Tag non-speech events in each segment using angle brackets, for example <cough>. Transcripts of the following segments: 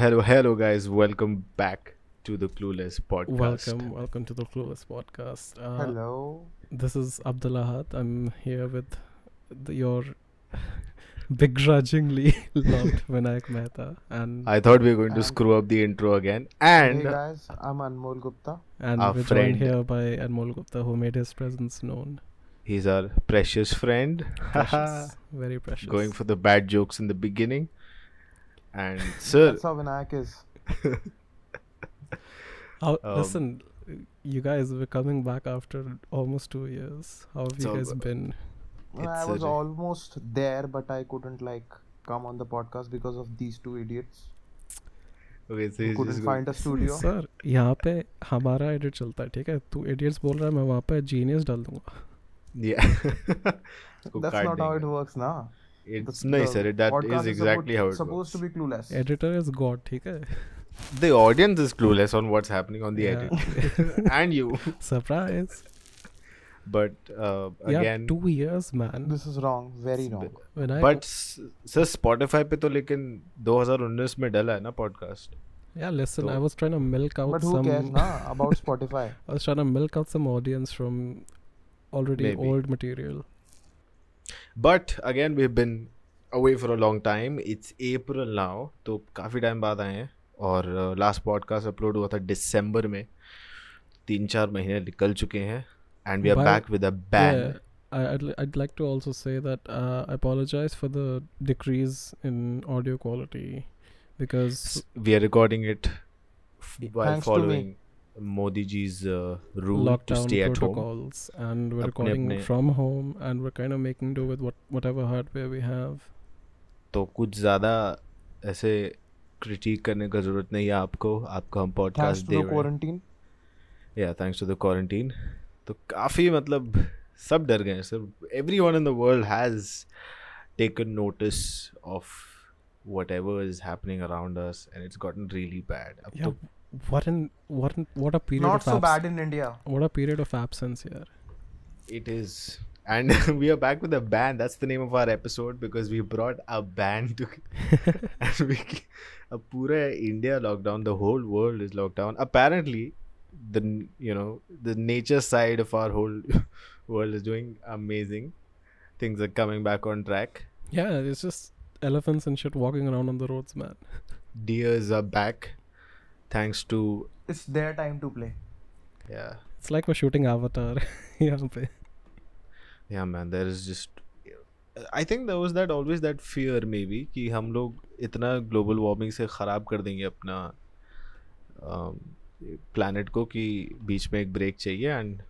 hello, hello, guys. Welcome back to the Clueless podcast. Welcome, welcome to the Clueless podcast. Uh, Hello. This is Abdullah. I'm here with the, your <laughs> begrudgingly <laughs> loved Vinayak Mehta and I thought we were going to screw up the intro again, And hey guys, I'm Anmol Gupta. and our we're friend. joined here by Anmol Gupta, who made his presence known. he's our precious friend. <laughs> Precious, very precious. going for the bad jokes in the beginning. And <laughs> sir, That's how Vinayak is. How, um, listen, you guys were coming back after almost two years. How have you So, guys uh, been? I It's was a- almost there, but I couldn't like come on the podcast because of these two idiots. okay, so who he's couldn't just find a studio. Sir यहाँ पे हमारा edit चलता है ठीक है तू idiots बोल रहा है मैं वहाँ पे जीनियस डाल दूंगा going, yeah. <laughs> उसको That's काट not how it देंगे. works, na. it's nice, sir that is exactly is how it supposed to be clueless. Editor is god Okay. the audience is clueless on what's happening on the yeah. edit. <laughs> And you. Surprise. But uh, again yeah, 2 years man. This is wrong. Very wrong. when I but sir spotify pe to lekin 2019 mein dala hai na podcast. Yeah listen so, i was trying to milk out but who some cares na about <laughs> spotify? I was trying to milk out some audience from already Maybe. old material. But again we been away for a long time it's April now तो काफ़ी time बाद आए हैं। और last podcast upload हुआ था दिसंबर में। तीन चार महीने निकल चुके हैं। And we are back with a bang I'd, I'd like to also say that uh, I apologize for the decrease in audio quality because we are recording it while Thanks following Modi ji's rule to stay at home and we are calling from home and we are kind of making do with whatever hardware we have तो कुछ ज़्यादा ऐसे critic करने का ज़रूरत नहीं है आपको आपको हम पॉडकास्ट दे रहे या थैंक्स टू द क्वारंटीन तो काफ़ी मतलब सब डर गए sir everyone in the world has taken notice of whatever is happening around us and it's gotten really bad अब तो what in what in, what a period Not of so abs- bad in India. what a period of absence here. it is. And <laughs> we are back with a band. That's the name of our episode because we brought a band to <laughs> and we a pura india lockdown. The whole world is locked down. Apparently the you know the nature side of our whole <laughs> world is doing amazing. Things are coming back on track. Yeah, it's just elephants and shit walking around on the roads, man. deers are back thanks to It's their time to play. yeah It's like we're shooting Avatar. <laughs> यहाँ पे. yeah man there is just I think there was that always that fear maybe कि हम लोग इतना global warming से ख़राब कर देंगे अपना प्लानट को कि बीच में एक ब्रेक चाहिए and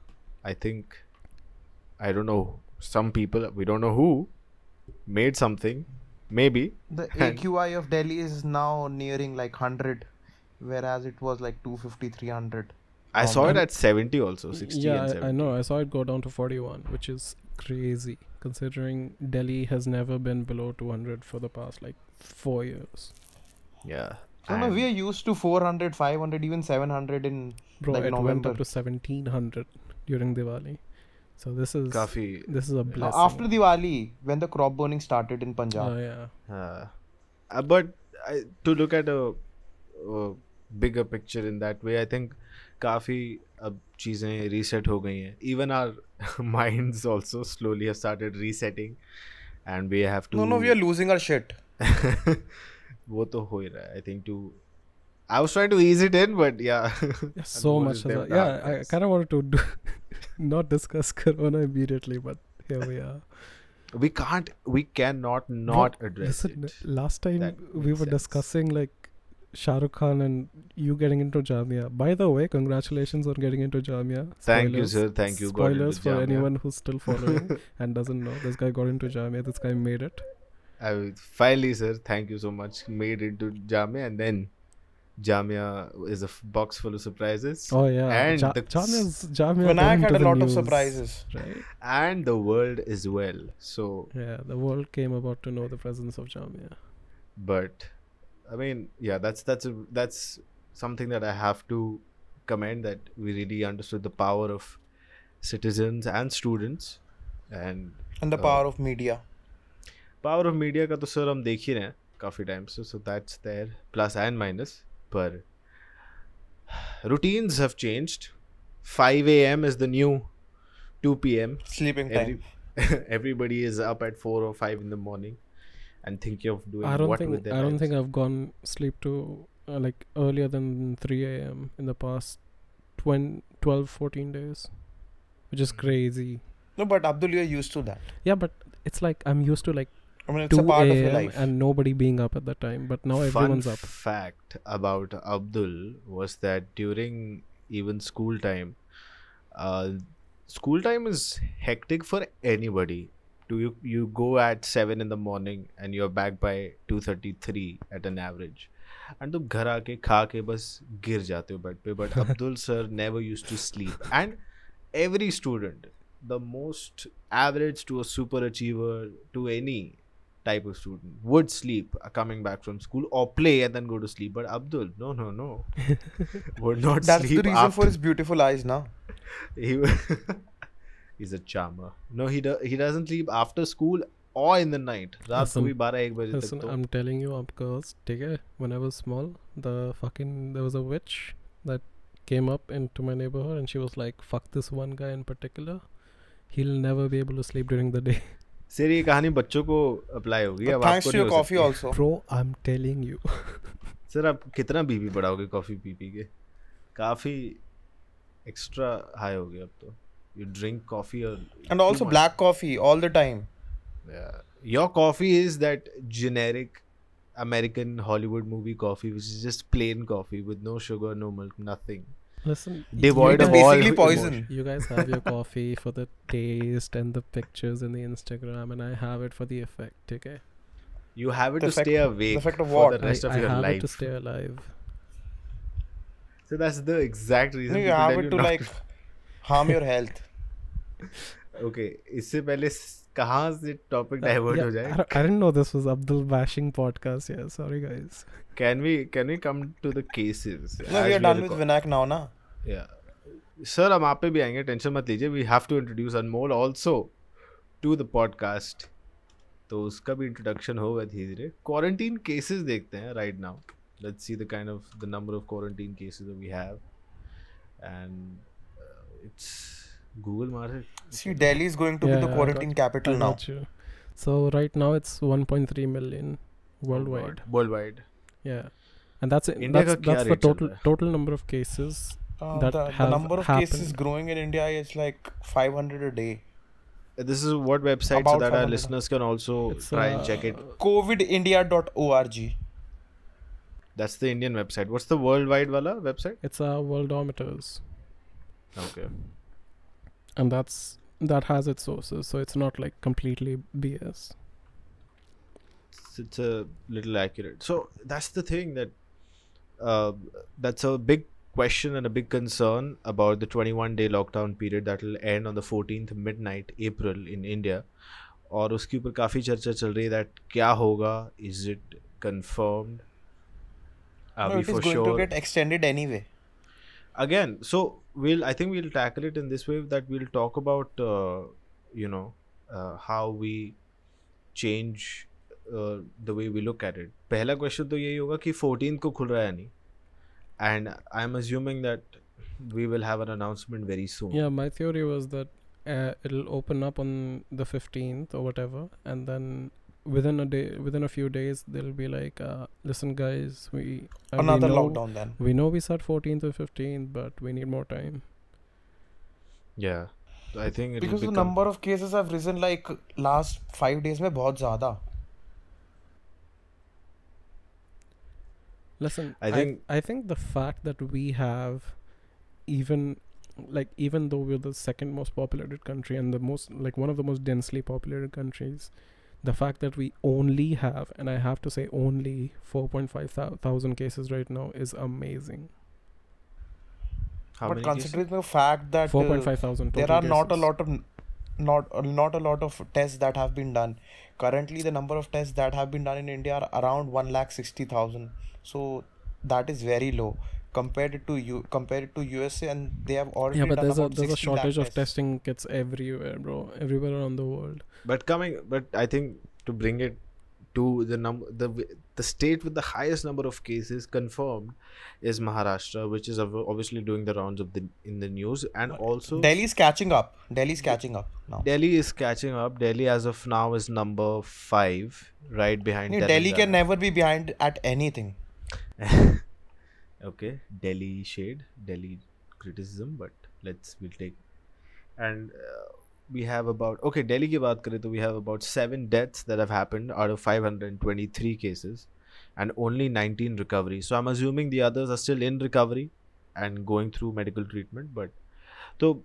I think I don't know some people we don't know who made something may be The <laughs> And- AQI of Delhi is now nearing like 100, whereas it was like 250 300 i um, saw it at 70 also 60 yeah I, I know i saw it go down to 41 which is crazy considering delhi has never been below 200 for the past like four years yeah so no, we are used to 400 500 even 700 in bro like it November. went up to 1700 during diwali so this is Coffee. this is a blessing. After Diwali, when the crop burning started in Punjab. Oh yeah. Uh, uh but to look at a, bigger picture in that way, I think काफ़ी अब चीज़ें reset हो गई हैं even our minds also slowly have started resetting and we have to no, no, we are losing our shit. वो तो हो ही रहा है I think to I was trying to ease it in but या Yeah, <laughs> so much of that. Yeah, I kind of wanted to do <laughs> not discuss <laughs> Corona immediately, but here we are. we can't we cannot Bro, not address Listen, it last time That we makes were sense. discussing like Shah Rukh Khan and you getting into Jamia. By the way, congratulations on getting into Jamia. thank you sir thank you Spoilers for Jamia. anyone who's still <laughs> following and doesn't know. This guy got into Jamia. This guy made it. I finally, sir, thank you so much. Made into Jamia, and then Jamia is a f- box full of surprises. Oh yeah, And ja- the- Jamia's Jamia. Vinayak had a the lot of surprises. right? And the world as well. So, Yeah, the world came about to know the presence of Jamia. but I mean, yeah, that's that's a, that's something that I have to commend that we really understood the power of citizens and students, and And the Uh, power of media. Power of media का तो sir हम देख ही रहे हैं काफी time से so that's there plus and minus पर routines have changed 5 a.m. is the new 2 p.m. Sleeping time. Every, <laughs> everybody is up at 4 or 5 in the morning and thinking of doing I don't what think with their I don't lives. think I've gone sleep to uh, like earlier than 3 a.m. in the past 20, 12 14 days which is Mm. crazy No, but Abdul, you're used to that. yeah but it's like i'm used to like I mean, it's 2 a part of your a.m. life. and nobody being up at that time but now everyone's Fun up fact about Abdul was that during even school time, uh, school time is hectic for anybody Do you you go at seven in the morning and you're back by two thirty three at an average, and तुम घर आके खा के बस गिर जाते हो bed पे. But <laughs> Abdul sir never used to sleep, and every student, the most average to a super achiever to any type of student would sleep uh, coming back from school or play and then go to sleep. But Abdul, no, no, no, <laughs> would not That's sleep the reason after. for his beautiful eyes now. <laughs> he w- he's a charmer. No, he do, he doesn't sleep after school or in the night. रात को भी 12 1 बजे तक तो i'm telling you up girls take it when i was small the fucking there was a witch that came up into my neighborhood and she was like fuck this one guy in particular he'll never be able to sleep during the day sir ये कहानी बच्चों को apply होगी अब thanks आपको नहीं your हो coffee सकती। also. bro i'm telling you sir आप कितना बीपी बढ़ाओगे कॉफ़ी पी पी के काफ़ी एक्स्ट्रा हाई हो गया अब तो you drink coffee or and also black coffee all the time. Yeah. Your coffee is that generic american hollywood movie coffee which is just plain coffee with no sugar no milk nothing. Listen devoid of basically all poison. Emotion. you guys have your coffee for the taste and the pictures and the instagram and i have it for the effect okay? You have it the to effect, stay awake the effect of what? for the rest I, of I your have life it to stay alive. So that's the exact reason no, you have it to like harm your health okay इससे पहले कहाँ से topic divert हो जाए? I don't know this was Abdul bashing podcast यार sorry guys can we can we come to the cases no we are done with Vinayak now ना yeah sir हम आप पे भी आएँगे टेंशन मत लीजिए. We have to introduce Anmol also to the podcast तो उसका भी इंट्रोडक्शन होगा धीरे धीरे क्वारंटीन केसेस देखते हैं right now let's see the kind of the number of quarantine cases we have and it's Google Market. See, Delhi is going to yeah, be the yeah, quarantine capital now. You. So right now it's 1.3 million worldwide. Worldwide. Yeah, and that's it. India that's, that's the total total number of cases. Uh, that the, the number of happened. cases growing in India is like 500 a day. Uh, this is what website so that our listeners can also it's try uh, and check it. COVIDindia.org. That's the Indian website. What's the worldwide wala website? It's a uh, worldometers. Okay. and that's that has its sources, so it's not like completely BS. it's, it's a little accurate. So that's the thing that uh, that's a big question and a big concern about the 21 day lockdown period that will end on the 14th midnight April in India. और उसके ऊपर काफ़ी चर्चा चल रही है that क्या होगा is it confirmed are no, we it is for going again so we'll i think we'll tackle it in this way that we'll talk about uh, you know uh, how we change uh, the way we look at it पहला question तो यही होगा कि 14 को खुल रहा है या नहीं and i'm assuming that we will have an announcement very soon Yeah, my theory was that uh, it'll open up on the 15th or whatever, and then within a day within a few days they'll be like uh, listen guys we uh, another we know, lockdown then. we know we said 14th or 15th but we need more time. Yeah. I think because become... the number of cases have risen like last 5 days mein bahut zyada listen i think I, I think the fact that we have even like even though we're the second most populated country and the most like one of the most densely populated countries the fact that we only have and I have to say only 4.5 thousand cases right now is amazing. how but many cases? considering the fact that uh, 4.5 thousand. there total are not a lot of not uh, not a lot of tests that have been done. Currently, the number of tests that have been done in India are around one lakh sixty thousand. So that is very low compared to you compared to USA, and they have already Yeah, but done there's a there's a 60 lakh shortage of tests. testing kits everywhere, bro. Everywhere around the world. but coming but i think to bring it to the number the the state with the highest number of cases confirmed is Maharashtra, which is obviously doing the rounds of the in the news, and also Delhi is catching up. Delhi is catching up now. Delhi is catching up. Delhi, as of now, is number five, right behind. Yeah, Delhi can never be behind at anything. <laughs> okay, Delhi shade, Delhi criticism, but let's we'll take. And uh, we have about okay, Delhi की बात करें तो we have about seven deaths that have happened out of 523 cases, and only 19 recoveries. So I'm assuming the others are still in recovery and going through medical treatment. But so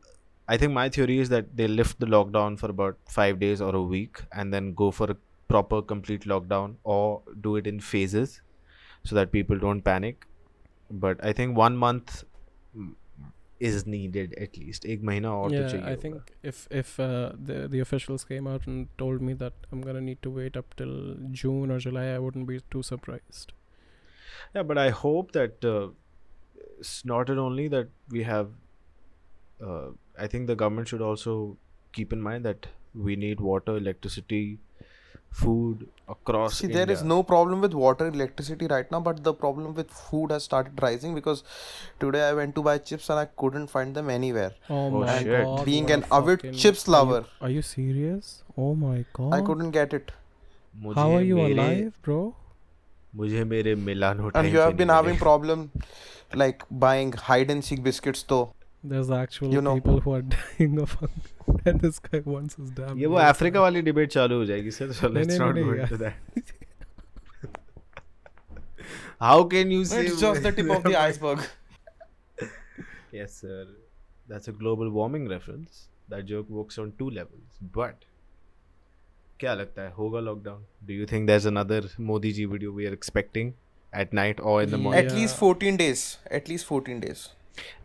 I think my theory is that they lift the lockdown for about five days or a week, and then go for a proper complete lockdown or do it in phases so that people don't panic but I think one month is needed at least. Ek mahina aur yeah, to I think if if uh, the the officials came out and told me that I'm gonna need to wait up till June or July, I wouldn't be too surprised. Yeah, but I hope that uh, it's not only that we have. Uh, I think the government should also keep in mind that we need water, electricity, food across See, there is India. no problem with water, electricity right now, but the problem with food has started rising because today I went to buy chips and I couldn't find them anywhere. Oh, Oh, my shit. god! Being what an a avid fucking- chips are you- lover. Are you serious? Oh my god! I couldn't get it. मुझे How are you मेरे- alive, bro? मुझे मेरे मिलानो And time you से have been नहीं having मिले. problem like buying hide and seek biscuits though. There's actual You know- people who are dying <laughs> of hunger, and this guy wants his damn. ये वो meals Africa back. वाली debate चालू हो जाएगी sir so नहीं, let's नहीं, not नहीं, go नहीं, into that how can you say It's just the tip of the iceberg. <laughs> yes sir that's a global warming reference that joke works on two levels but क्या लगता है होगा lockdown do you think there's another Modi ji video we are expecting at night or in the Yeah. morning At least 14 days. At least 14 days.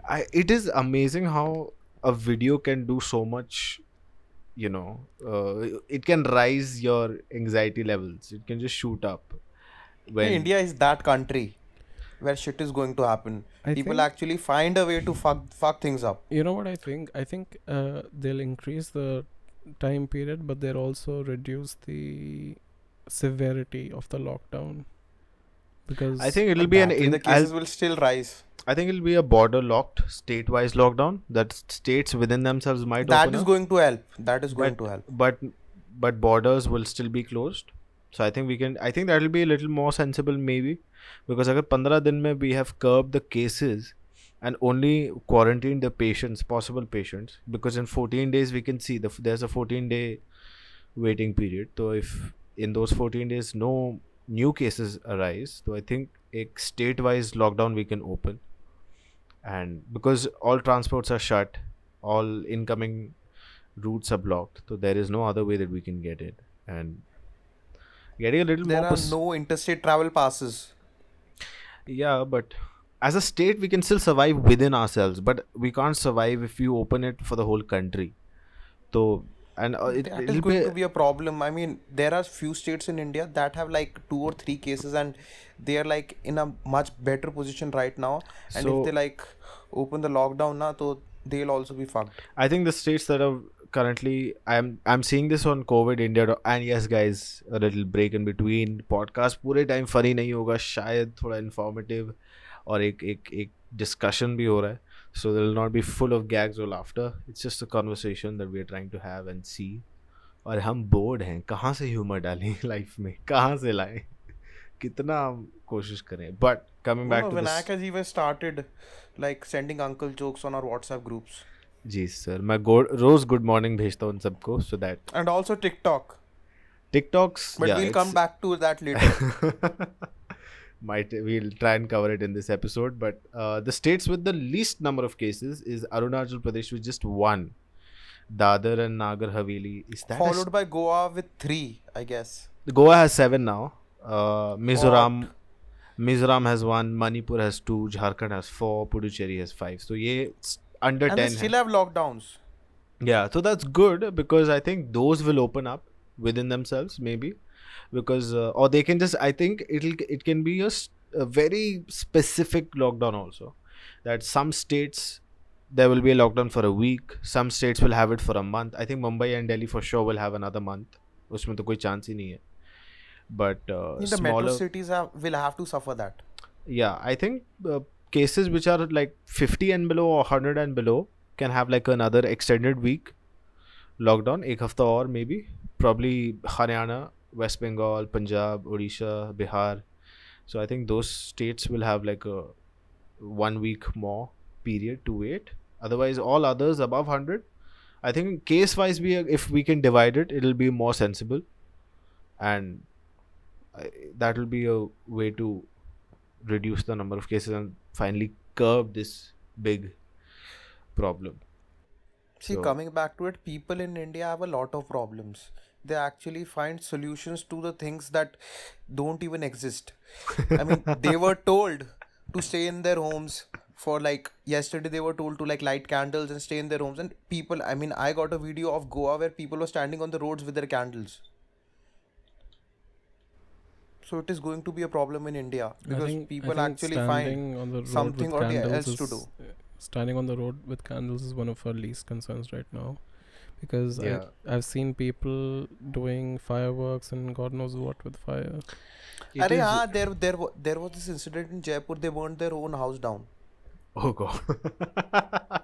I, it is amazing how a video can do so much you know uh, it can rise your anxiety levels it can just shoot up when India is that country where shit is going to happen. I People think- actually find a way to fuck fuck things up. You know what I think? I think uh, they'll increase the time period, but they'll also reduce the severity of the lockdown Because I think it'll be an That way in, the cases I'll- will still rise. I think it'll be a border locked state wise lockdown that states within themselves might That open is up, going to help. That is going but, to help. but but borders will still be closed so I think we can I think that will be a little more sensible maybe because अगर 15 दिन में we have curbed the cases and only quarantined the patients possible patients because in 14 days we can see the there's a 14 day waiting period so if in those 14 days no new cases arise so I think a state wise lockdown we can open. And because all transports are shut all incoming routes are blocked so there is no other way that we can get it and getting a little more There are no interstate travel passes. yeah but as a state we can still survive within ourselves but we can't survive if you open it for the whole country. So and uh, it, That is it'll going be, to be a problem. I mean, there are few states in India that have like two or three cases, and they are like in a much better position right now. And So- if they like open the lockdown now, so they'll also be fucked. I think the states that are currently I'm I'm seeing this on COVID India dot- and yes guys a little break in between podcast पूरे time funny नहीं होगा शायद थोड़ा informative और एक एक एक discussion भी हो रहा है so there will not be full of gags or laughter. It's just a conversation that we are trying to have and see. और हम बोर्ड हैं. कहाँ से ह्यूमर डालें लाइफ में? कहाँ से लाएँ? कितना कोशिश करें? But coming back to Vinayak has even started like sending uncle jokes on our WhatsApp groups ji sir मैं रोज गुड मॉर्निंग भेजता हूँ उन सबको so that and also TikTok TikToks but we will come back to that later might we'll try and cover it in this episode but uh, the states with the least number of cases is arunachal pradesh with just one. Dadra and nagar haveli is that Followed by Goa with three, I guess. goa has seven now. Uh, mizoram mizoram has one manipur has two jharkhand has four puducherry has five. So yeah under And they 10 still have lockdowns. yeah, so that's good because I think those will open up within themselves, maybe because uh, or they can just. I think it'll it can be a, s- a very specific lockdown also. That some states there will be a lockdown for a week. Some states will have it for a month. I think Mumbai and Delhi for sure will have another month. उसमें तो कोई chance ही नहीं है. but uh, the metro smaller cities have, will have to suffer that. yeah i think uh, cases which are like 50 and below or 100 and below can have like another extended week lockdown ek hafta or maybe probably haryana west bengal punjab odisha bihar so i think those states will have like a one week more period to wait otherwise all others above 100 i think case wise we if we can divide it it'll be more sensible and that will be a way to reduce the number of cases and finally curb this big problem. See, So- coming back to it, people in India have a lot of problems. They actually find solutions to the things that don't even exist. I mean, <laughs> they were told to stay in their homes for like yesterday they were told to like light candles and stay in their homes and people i mean i got a video of goa where people were standing on the roads with their candles so it is going to be a problem in india because think- people actually find on the road something or else to do. Standing on the road with candles is one of our least concerns right now, because Yeah. I, I've seen people doing fireworks and God knows what with fire. It Arey, is- हाँ, there, there, there was this incident in Jaipur. They burned their own house down. Oh god. <laughs>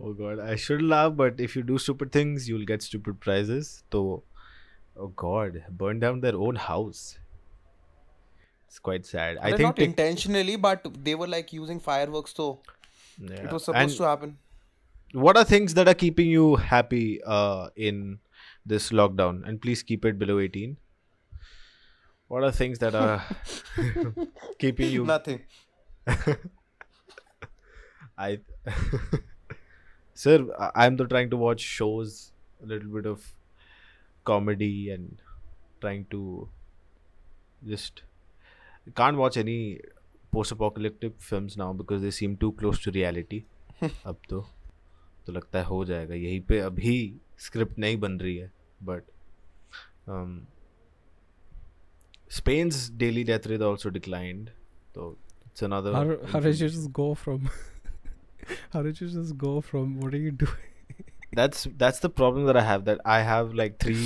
oh god. I should laugh, but if you do stupid things, you'll get stupid prizes. So, oh god, burn down their own house. It's quite sad. I think not tic- intentionally, but they were like using fireworks, so yeah. it was supposed And to happen what are things that are keeping you happy uh, in this lockdown? And please keep it below 18. What are things that are <laughs> keeping you? Nothing. <laughs> I, <laughs> sir, I'm trying to watch shows, a little bit of comedy, and trying to just can't watch any post-apocalyptic films now because they seem too close to reality. up to. तो लगता है हो जाएगा। यहीं पे अभी script नहीं बन रही है but Spain daily death rate also declined तो it's another her her is go from her is go from what are you doing that's that's the problem that I have that I have like three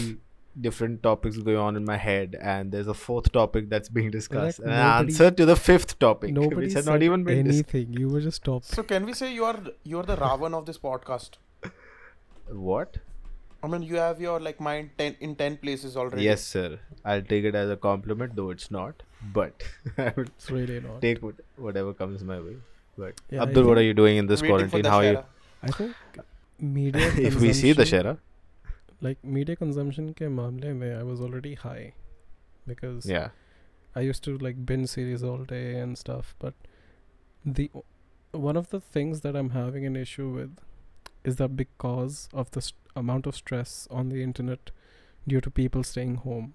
different topics going on in my head, and there's a fourth topic that's being discussed, and an answer to the fifth topic, <laughs> Nobody which has said not even been discussed. anything. You were just stopped. So can we say you are you are the Ravan of this podcast? What? I mean, you have your like mind ten in ten places already. Yes, sir. I'll take it as a compliment, though it's not. But <laughs> I will It's really not. take what, whatever comes my way. But Yeah, Abdul, what are you doing in this quarantine? How are you? I think media. <laughs> if we see the consumption- Shara, like media consumption के मामले में I was already high because yeah. I used to like binge series all day and stuff but the one of the things that I'm having an issue with is that because of the st- amount of stress on the internet due to people staying home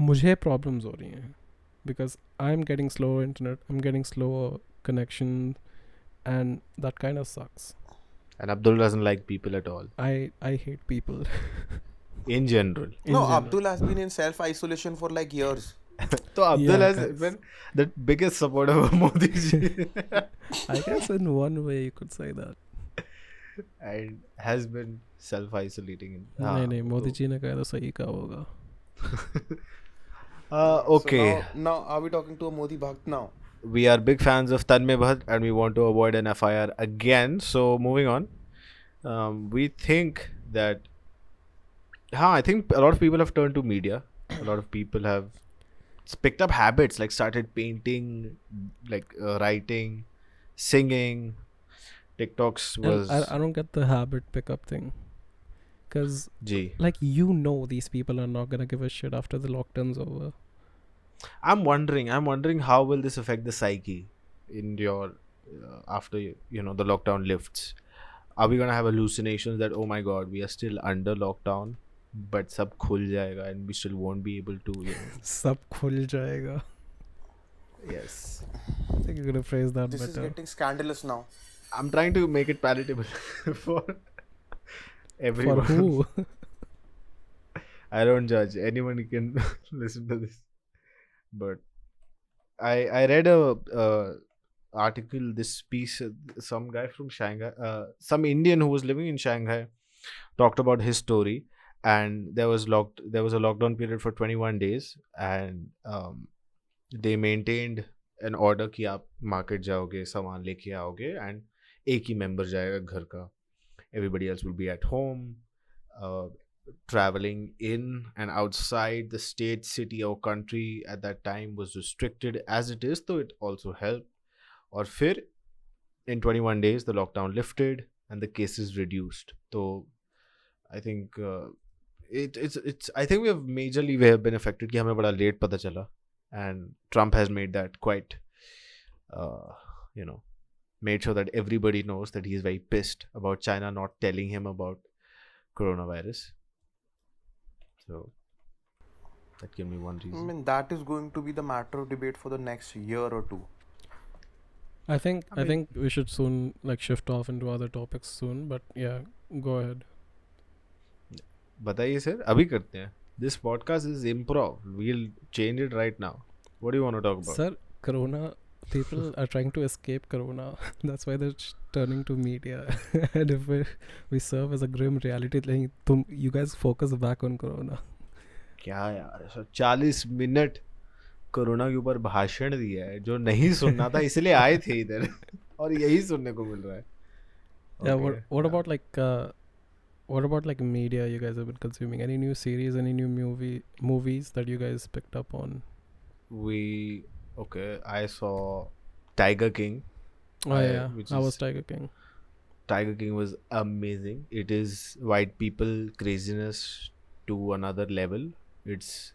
मुझे problems हो रही हैं because I'm getting slower internet I'm getting slower connection and that kind of sucks And Abdul doesn't like people at all. I I hate people <laughs> In general. in No, general. Abdul has been in self isolation for like years. <laughs> So Abdul Yeah, has that's- been the biggest supporter of <laughs> Modi ji I guess in one way you could say that and has been self-isolating. In, नहीं नहीं Modi so- जी ने कहा तो सही कहा होगा Uh, okay, So now, now are we talking to a Modi Bhakt now? We are big fans of Tanmay Bhatt and we want to avoid an FIR again. So moving on, um, we think that, huh, I think a lot of people have turned to media. A lot of people have picked up habits like started painting, like uh, writing, singing. TikToks And was I, I don't get the habit pickup thing because like you know these people are not gonna give a shit after the lockdown's over i'm wondering i'm wondering how will this affect the psyche in your uh, after you know the lockdown lifts. Are we gonna have hallucinations that oh my god we are still under lockdown but sab khul jayega and we still won't be able to you know. <laughs> sab khul jayega. Yes. I think you're gonna phrase that this better. is getting scandalous now. I'm trying to make it palatable <laughs> <laughs> for everyone. for who? I don't judge. Anyone can listen to this but I I read a uh, article this piece uh, some guy from Shanghai uh, some Indian who was living in Shanghai talked about his story and there was locked there was a lockdown period for 21 days and um, they maintained an order कि आप market जाओगे सामान लेके आओगे and एक ही member जाएगा घर का everybody else will be at home uh, traveling in and outside the state city or country at that time was restricted as it is though it also helped और फिर in 21 days the lockdown lifted and the cases reduced so i think uh, it, it's it's i think we have majorly we have been affected कि हमें बड़ा late पता चला and trump has made that quite uh, you know made sure that everybody knows that he is very pissed about china not telling him about coronavirus so that can be one I reason mean, that is going to be the matter of debate for the next year or two. I think I I, mean- think we should soon like shift off into other topics soon. But yeah, go ahead. बताइए sir अभी करते हैं this podcast is improv we'll change it right now what do you want to talk about Sir, Corona people are trying to escape Corona. <laughs> That's why they're ch- turning to media. <laughs> and if we, we serve as a grim reality, like, tum, you guys focus back on Corona. क्या यार sir चालीस minute corona के ऊपर भाषण दिया है जो नहीं सुनना था इसलिए आए थे इधर <laughs> और यही सुनने को मिल रहा है Yeah. What Okay, What yeah. about like uh, what about like media you guys have been consuming? Any new series? Any new movie movies that you guys picked up on? we okay I saw Tiger King Oh I- yeah, which I was Tiger King. Tiger King was amazing it is white people craziness to another level it's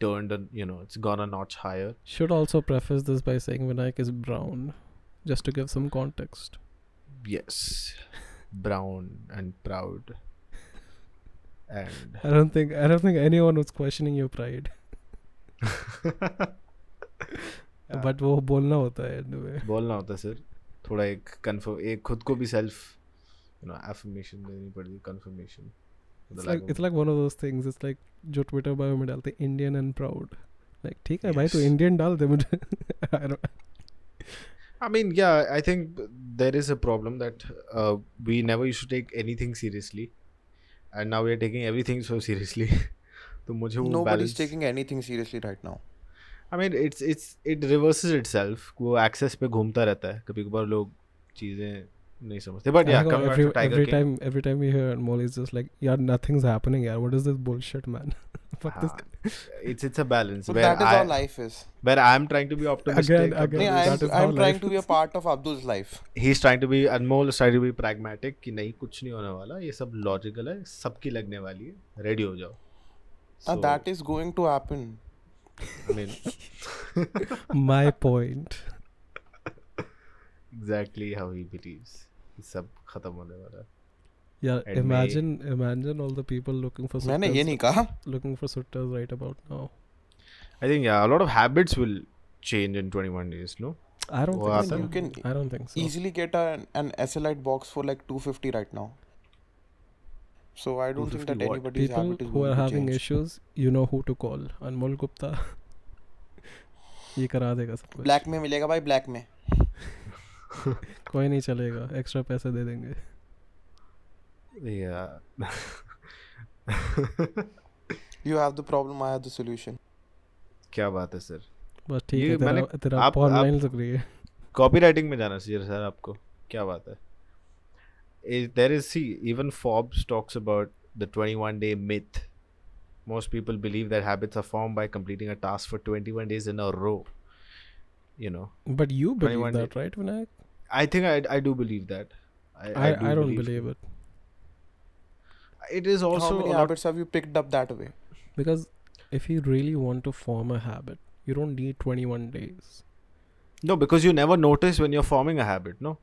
turned a, you know it's gone a notch higher Should also preface this by saying Vinayak is brown, just to give some context. yes brown and proud and I don't think I don't think anyone was questioning your pride. <laughs> Yeah. But वो बोलना होता है anyway. बोलना होता है sir थोड़ा एक confirm एक खुद को भी सेल्फ यू नो एफर्मेशन देनी पड़ती confirmation It's like it's like one of those things. It's like जो Twitter bio में डालते Indian and proud. Like ठीक है भाई तो Yes. Indian डाल दे मुझे. <laughs> I don't. I mean yeah I think there is a problem that uh, we never used to take anything seriously and now we are taking everything so seriously <laughs> तो मुझे वो Nobody's balance taking anything seriously right now. I mean it's it's it reverse itself वो axis पे घूमता रहता है कभी कभार लोग चीज़ें नहीं समझते but every time every time here is just like यार नथिंग इज़ हैपनिंग यार what is this bullshit man it's it's a balance but where that is I, how life is where trying to be optimistic again, again, no, I'm, I'm trying to be a part of abdul's life he's trying to be anmol is trying to be pragmatic नहीं कुछ नहीं होने वाला ये सब logical है सबकी लगने वाली है रेडी हो जाओ that is going to happen I mean my point exactly how he believes कि सब खत्म होने वाला है yeah And may- imagine imagine all the people looking for मैंने ये sutters, नहीं कहा looking for sutters right about now I think yeah a lot of habits will change in 21 days no I don't वो think आता so. है। You can I don't think so easily get an, an SLite box for like 250 right now. So I don't think that what? anybody's people who are having change. issues you know who to call Anmol Gupta ये करा देगा सब कुछ black में मिलेगा भाई black में कोई नहीं चलेगा एक्स्ट्रा पैसे दे देंगे yeah You have the problem, I have the solution. क्या बात है सर बस ठीक ये है तेरा तेरा line लग रही है कॉपीराइटिंग में जाना चाहिए सर आपको क्या बात है it, there is see even Forbes talks about the 21 day myth. Most people believe that habits are formed by completing a task for 21 days in a row. You know. But you believe that, day. right, Vinayak? I think I I do believe that. I I, I, do I don't believe, believe it. It is also how many habits have you picked up that way? Because if you really want to form a habit, you don't need 21 days. No, because you never notice when you're forming a habit, no?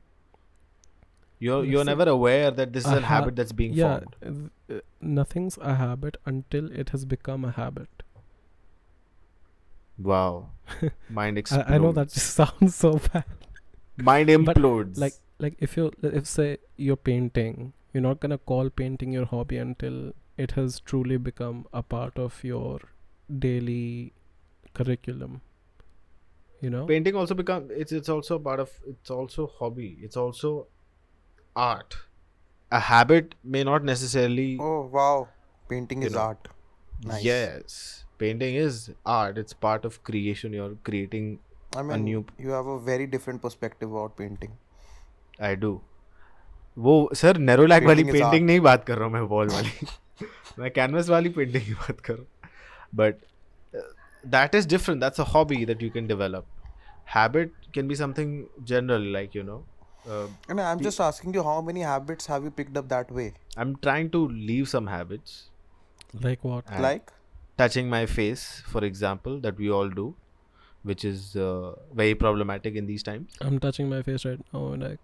You're you're never aware that this is a a ha- habit that's being yeah formed. uh, nothing's a habit until it has become a habit. Wow. Mind <laughs> I, explodes I know that just <laughs> sounds so bad. Mind implodes. like like if you if say you're painting you're not gonna call painting your hobby until it has truly become a part of your daily curriculum you know? Painting also become it's it's also part of it's also hobby. It's also art a habit may not necessarily Oh wow. Painting You is know. art. Nice. Yes, painting is art. It's part of creation. You're creating. I mean, new- you have a very different perspective about painting. I do. वो sir Nerolac वाली Painting is painting art. नहीं बात कर रहा हूँ मैं wall वाली <laughs> मैं कैनवस वाली पेंटिंग की बात कर रहा हूँ but that is different that's a hobby that you can develop habit can be something general like you know uh, and i'm just asking you how many habits have you picked up that way? I'm trying to leave some habits. Like what? And like? touching my face for example that we all do which is uh, very problematic in these times. I'm touching my face right now like.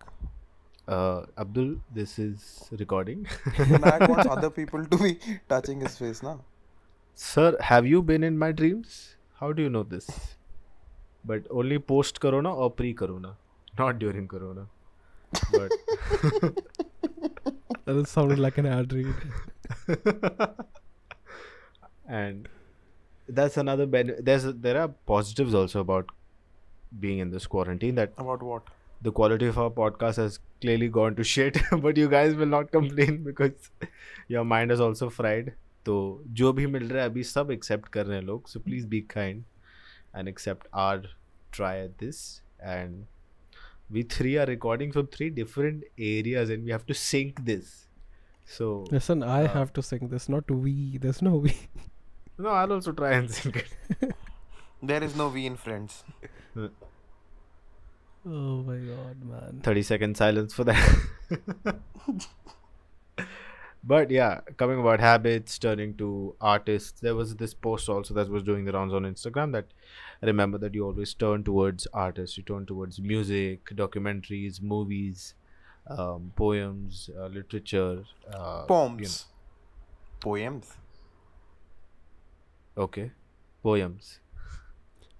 Uh, abdul this is recording. I want <laughs> other people to be touching his face now? Sir have you been in my dreams? How do you know this? But only post corona or pre corona? Not during corona. but <laughs> that is sounded like an ad read. and that's another ben- there's a, there are positives also about being in this quarantine that About what? the quality of our podcast has clearly gone to shit <laughs> but you guys will not complain because your mind is also fried तो जो भी मिल रहा है अभी सब accept कर रहे हैं लोग so please be kind and accept our try at this and we three are recording from three different areas and we have to sync this so Listen, I Uh, have to sync this, not we. There's no we. no i'll also try and sync it There is no we in friends. Oh my god, man. 30 second silence for that. <laughs> but yeah, coming about habits, turning to artists, there was this post also that was doing the rounds on Instagram that remember that you always turn towards artists, you turn towards music, documentaries, movies, um, poems, uh, literature. Uh, you Poems. Poems. know. okay, poems.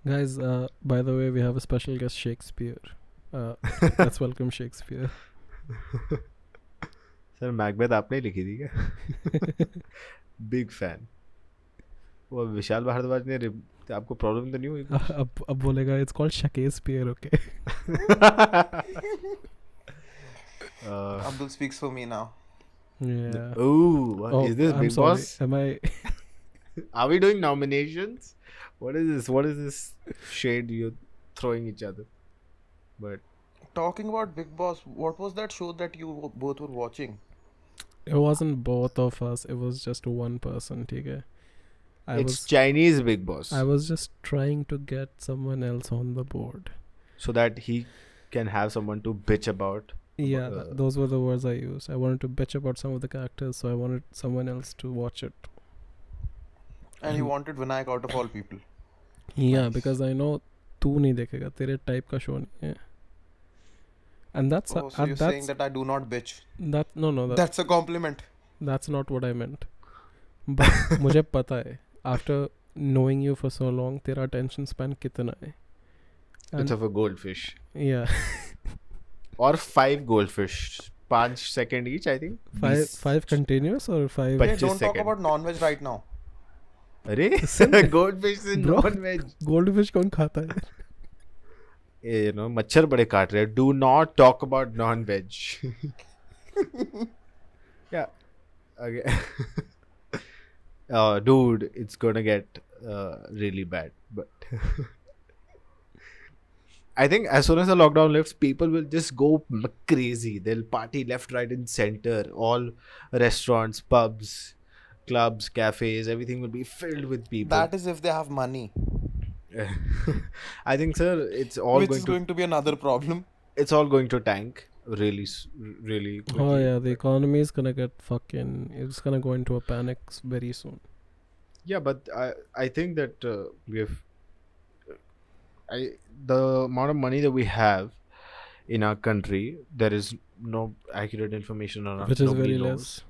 Guys, uh, by the way, we have a special guest, Shakespeare. Uh, <laughs> let's welcome Shakespeare. <laughs> Sir Macbeth आपने ही लिखी थी क्या <laughs> big fan वो विशाल भारद्वाज ने आपको problem तो नहीं हुई अब अब बोलेगा it's called Shakespeare okay Abdul speaks for me now. Oh, is this I'm Bigg. Boss? Am I? <laughs> Are we doing nominations? What is this? What is this shade you're throwing each other? But talking about Bigg Boss, what was that show that you both were watching? It wasn't both of us. It was just one person. Okay. I it's was, Chinese Bigg Boss. I was just trying to get someone else on the board, so that he can have someone to bitch about. Yeah, uh, those were the words I used. I wanted to bitch about some of the characters, so I wanted someone else to watch it. And mm. he wanted Vinayak out of all people. Yeah, nice. because I know तू नहीं देखेगा तेरे type का show नहीं है and that's oh, so uh, you're that's, saying that I do not bitch. That no no. That, that's a compliment. That's not what I meant. <laughs> मुझे पता है after knowing you for so long तेरा attention span कितना है? It's of a goldfish या और five goldfish पाँच second each I think five five continuous और five don't talk about nonveg right now अरे goldfish is nonveg goldfish कौन खाता है? <laughs> यू नो मच्छर बड़े काट रहे हैं। Do not talk about nonveg yeah again uh, dude it's gonna get uh, really bad but <laughs> I think as soon as the lockdown lifts, people will just go crazy. They'll party left, right, and center. All restaurants, pubs, clubs, cafes, everything will be filled with people. That is if they have money, <laughs> I think, sir, it's all which going is to going to be another problem. it's all going to tank really really quickly. oh yeah the economy is gonna get fucking it's gonna go into a panic very soon yeah but i i think that uh, we have i the amount of money that we have in our country there is no accurate information on which is very knows. less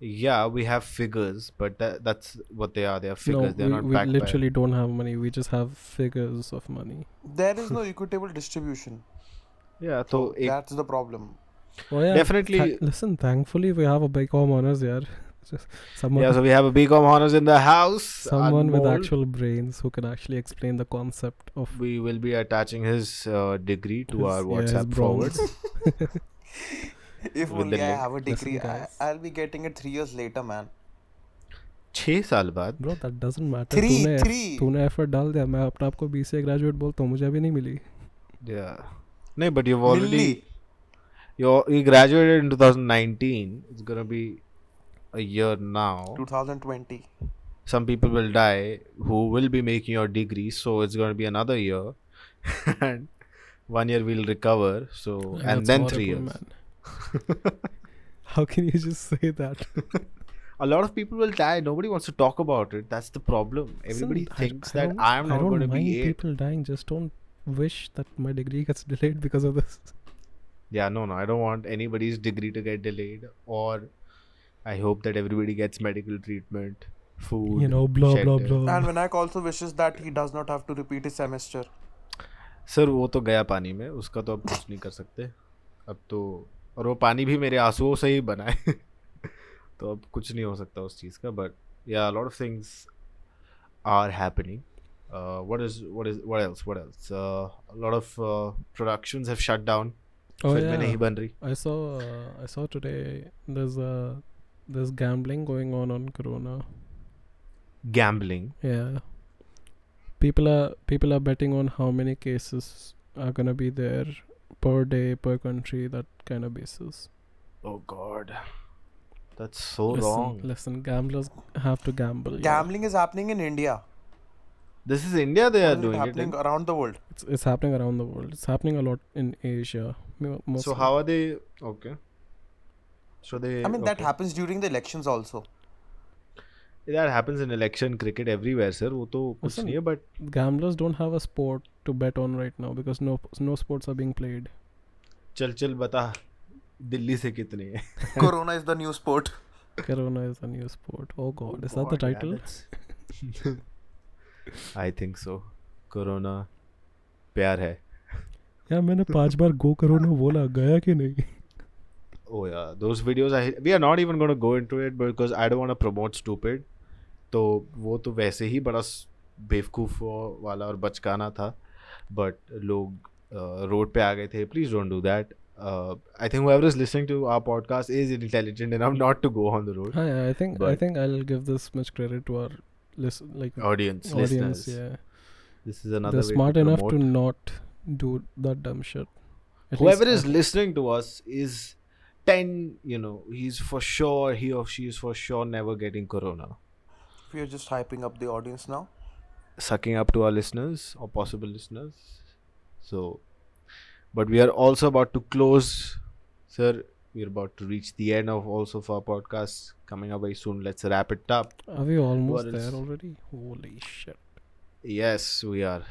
yeah we have figures but that, that's what they are they are no figures they're we, not we backed literally don't have money we just have figures of money There is no equitable distribution yeah so, so that's the problem. Oh yeah. Definitely Th- listen thankfully we have a bcom honors here. <laughs> Just someone yeah so we have a bcom honors in the house someone with actual brains who can actually explain the concept of we will be attaching his uh, degree to his, our whatsapp yeah, forwards <laughs> if only i have a degree Listen, I, will be getting it 3 years later man. 6 साल बाद bro that doesn't matter तूने तूने effort डाल दिया मैं अपने आप को बीसीए ग्रेजुएट बोलता हूं मुझे अभी नहीं मिली। Yeah. No, but you've already Lily. you you graduated in 2019. It's gonna be a year now. 2020. Some people will die who will be making your degree, so it's gonna be another year, <laughs> and one year we'll recover. So and then three years. man. <laughs> How can you just say that? <laughs> A lot of people will die. Nobody wants to talk about it. That's the problem. Everybody Listen, I- thinks I that I'm I not don't going to be mind it. people dying. Just don't wish that my degree gets delayed because of this. Yeah, no, no. I don't want anybody's degree to get delayed, or I hope that everybody gets medical treatment, food. You know, blah blah shelter. blah. And Vinayak also wishes that he does not have to repeat his semester. Sir वो तो गया पानी में उसका तो अब कुछ नहीं कर सकते अब तो और वो पानी भी मेरे आंसुओं से ही बना है तो अब कुछ नहीं हो सकता उस चीज़ का but yeah lot of things are happening uh, what is what is what else what else? Uh, a lot of uh, productions have shut down. Oh, yeah. i saw uh, i saw today there's uh, there's gambling going on on corona. Gambling? Yeah. People are people are betting on how many cases are going to be there per day per country that kind of basis. Oh god. That's so listen, wrong. listen gamblers have to gamble gambling yeah. is happening in india. This is india they are doing it happening in- around the world. It's it's happening around the world. It's happening a lot in Asia. mo- so how are they okay so they I mean, okay. that happens during the elections also. that happens in election cricket everywhere sir वो तो कुछ Listen, नहीं है but gamblers don't have a sport to bet on right now because no no sports are being played. चल चल बता दिल्ली से कितने हैं Corona is the new sport. Corona is a new sport. Oh God, is that the title? I think so corona प्यार है। यार मैंने पाँच बार गो कोरोना बोला गया कि नहीं? ओह यार those videos I we are not even gonna go into it because I don't want to promote stupid तो वो तो वैसे ही बड़ा बेवकूफ़ वाला और बचकाना था। बट लोग रोड पे आ गए थे। Please don't do that I think whoever is listening to our podcast is intelligent and I am not to go on the road I think I think I will give this much credit to our listen like audience audience. listeners Yeah, this is another they're way smart to enough to not do that dumb shit. At whoever least is listening to us is 10 you know he's for sure he or she is for sure never getting corona We are just hyping up the audience now. sucking up to our listeners or possible listeners so but we are also about to close sir we're about to reach the end of also for our podcast coming up very soon. Let's wrap it up. Are we almost there already? Holy shit. Yes, we are.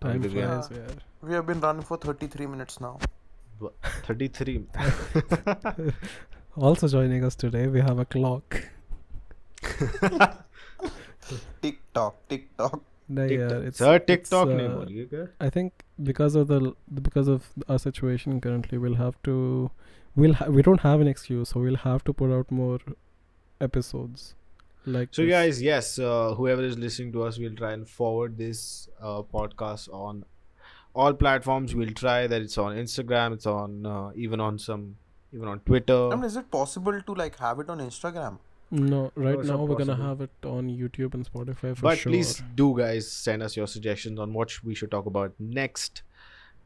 Time flies, yeah. We have been running for 33 minutes now. 33. <laughs> <laughs> also joining us today, we have a clock. <laughs> tick tock, tick tock. No, yeah, it's sir TikTok it's, uh, I think because of the because of our situation currently, we'll have to we'll ha- we don't have an excuse, so we'll have to put out more episodes. Like So, this. guys, yes, uh, whoever is listening to us, we'll try and forward this uh, podcast on all platforms. We'll try that it's on Instagram, it's on uh, even on some, even on Twitter. I mean, is it possible to like have it on Instagram? No, right it's now we're gonna have it on YouTube and Spotify for but sure. please do, guys, send us your suggestions on what sh- we should talk about next.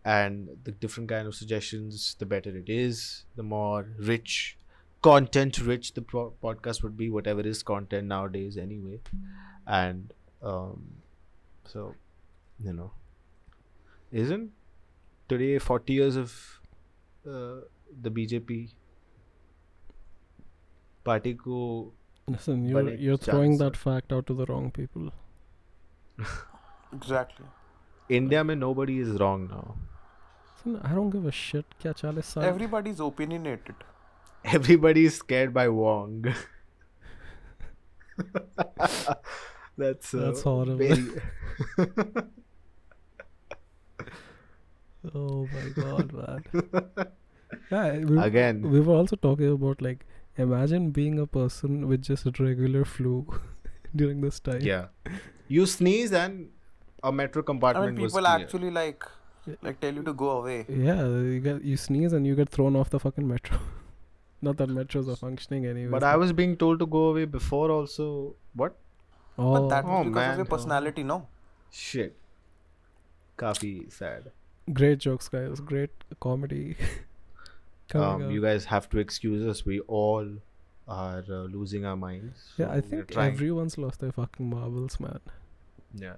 And the different kind of suggestions, the better it is, the more rich, content rich the pro- podcast would be, whatever is content nowadays, anyway. And um, so, you know, isn't today 40 years of uh, the BJP party ko Listen, you're you're throwing chance that fact out to the wrong people. Exactly. India mein nobody is wrong now. I don't give a shit. Everybody's opinionated. Everybody's scared by Wong. <laughs> that's uh, that's horrible. <laughs> Oh my god, man. Yeah, we, again, we were also talking about like imagine being a person with just a regular flu <laughs> during this time. Yeah, you sneeze and a metro compartment. I mean, people actually like like tell you to go away. Yeah, you get you sneeze and you get thrown off the fucking metro. <laughs> Not that metros are functioning anyway. But I was being told to go away before also. What? Oh, But that was Oh, because of your personality, no? Shit. Kafi sad. great jokes, guys. Great comedy. <laughs> Um, you guys have to excuse us. We all are uh, losing our minds. yeah, I think everyone's lost their fucking marbles, man. Yeah.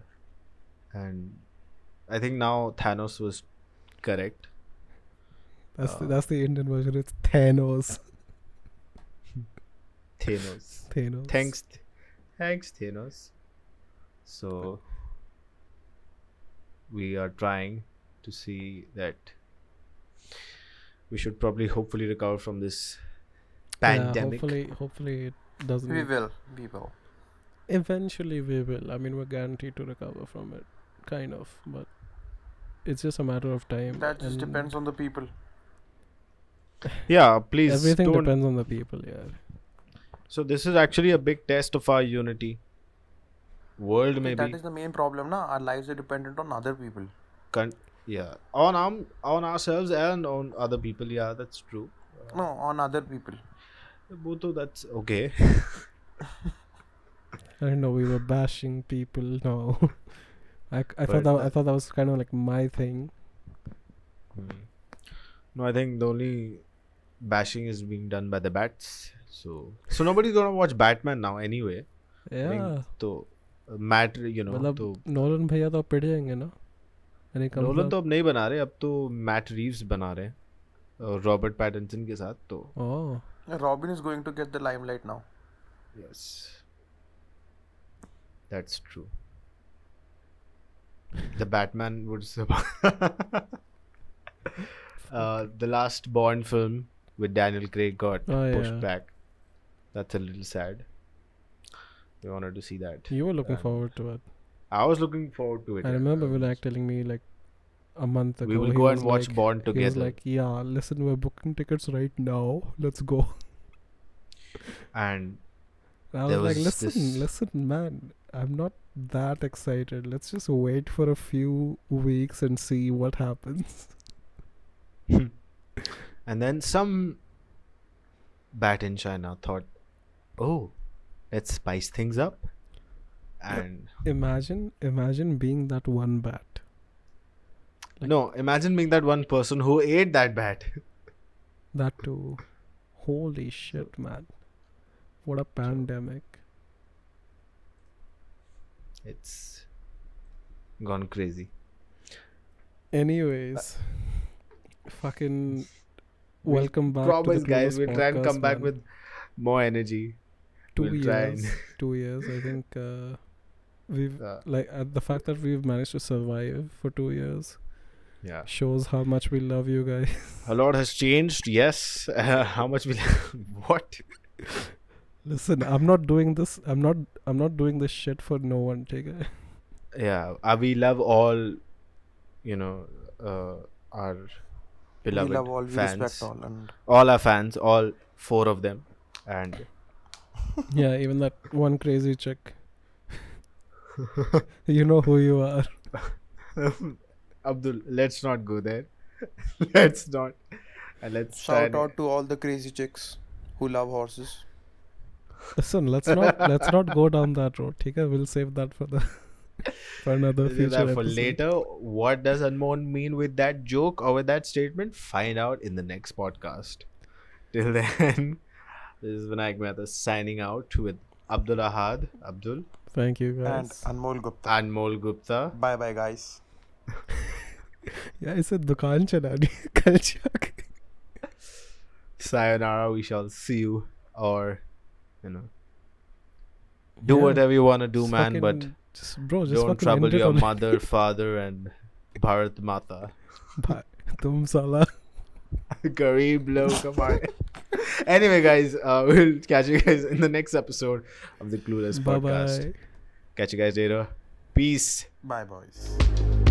And I think now Thanos was correct. That's the, Uh, that's the Indian version. It's Thanos. <laughs> Thanos. Thanos. Thanks, thanks, Thanos. So we are trying to see that we should probably hopefully recover from this Yeah, pandemic. hopefully, hopefully it doesn't. We will. We will. Eventually, we will. I mean, we're guaranteed to recover from it, kind of. But it's just a matter of time. That just depends on the people. yeah, please Everything don't. depends on the people. Yeah. So this is actually a big test of our unity. World maybe. is the main problem, na? Our lives are dependent on other people. Con- yeah, on um, on ourselves and on other people. Yeah, that's true. No, on other people. Both of that's okay. <laughs> I don't know. We were bashing people. No. <laughs> I, I thought that I thought that was kind of like my thing. Hmm. No, I think the only bashing is being done by the bats. So so nobody's gonna watch Batman now anyway. Yeah. तो Matt you know मतलब तो Nolan भैया तो पिट जाएँगे ना Nolan तो अब नहीं बना रहे अब तो मैट रीव्स बना रहे हैं और रॉबर्ट पैटिंसन के साथ तो Oh. Robin is going to get the limelight now. yes that's true the batman was uh, the last bond film with daniel craig got Oh, pushed yeah. back that's a little sad we wanted to see that You were looking And forward to it. i was looking forward to it I remember was- telling me like a month ago. we will go and watch like, bond He was together like, "Yeah, listen, we're booking tickets right now. Let's go." and And I There was like, "Listen, listen, man. I'm not that excited. Let's just wait for a few weeks and see what happens." <laughs> And then some bat in China thought, oh, let's spice things up. And Imagine, imagine being that one bat. Like- no, imagine being that one person who ate that bat. <laughs> That too. Holy shit, man! What a pandemic. It's gone crazy. Anyways, fucking welcome back. Promise, to the guys, we'll try and podcast, come back with more energy. 2 we'll try and- years. <laughs> two years. I think uh, we've Uh, like uh, the fact that we've managed to survive for two years yeah. shows how much we love you guys. A lot has changed, yes. <laughs> how much will. <laughs> what? Listen, I'm not doing this. I'm not. I'm not doing this shit for no one. Take it. Yeah. Uh, we love all, you know, uh, our beloved we love all, we fans. respect all, and all our fans, all four of them, and <laughs> yeah, even that one crazy chick. <laughs> you know who you are. <laughs> Abdul. Let's not go there. let's not. And let's shout out to all the crazy chicks who love horses listen let's not let's not go down that road okay? We'll save that for the <laughs> for another future for later. What does Anmol mean with that joke or with that statement? Find out in the next podcast. Till <laughs> then this is vinayak mehta signing out with abdul ahad. Abdul? Thank you guys. And anmol gupta. Anmol gupta. Bye bye guys. <laughs> Yeah it's a चलानी कल जाके sayonara we shall see you. Or you know do yeah. whatever you want to do just man fucking, but just, bro just don't trouble your <laughs> mother father and bharat mata tum sala <laughs> Garib log <laughs> Anyway, guys, uh, we'll catch you guys in the next episode of the Clueless Bye-bye. podcast. Catch you guys later. Peace. Bye, boys.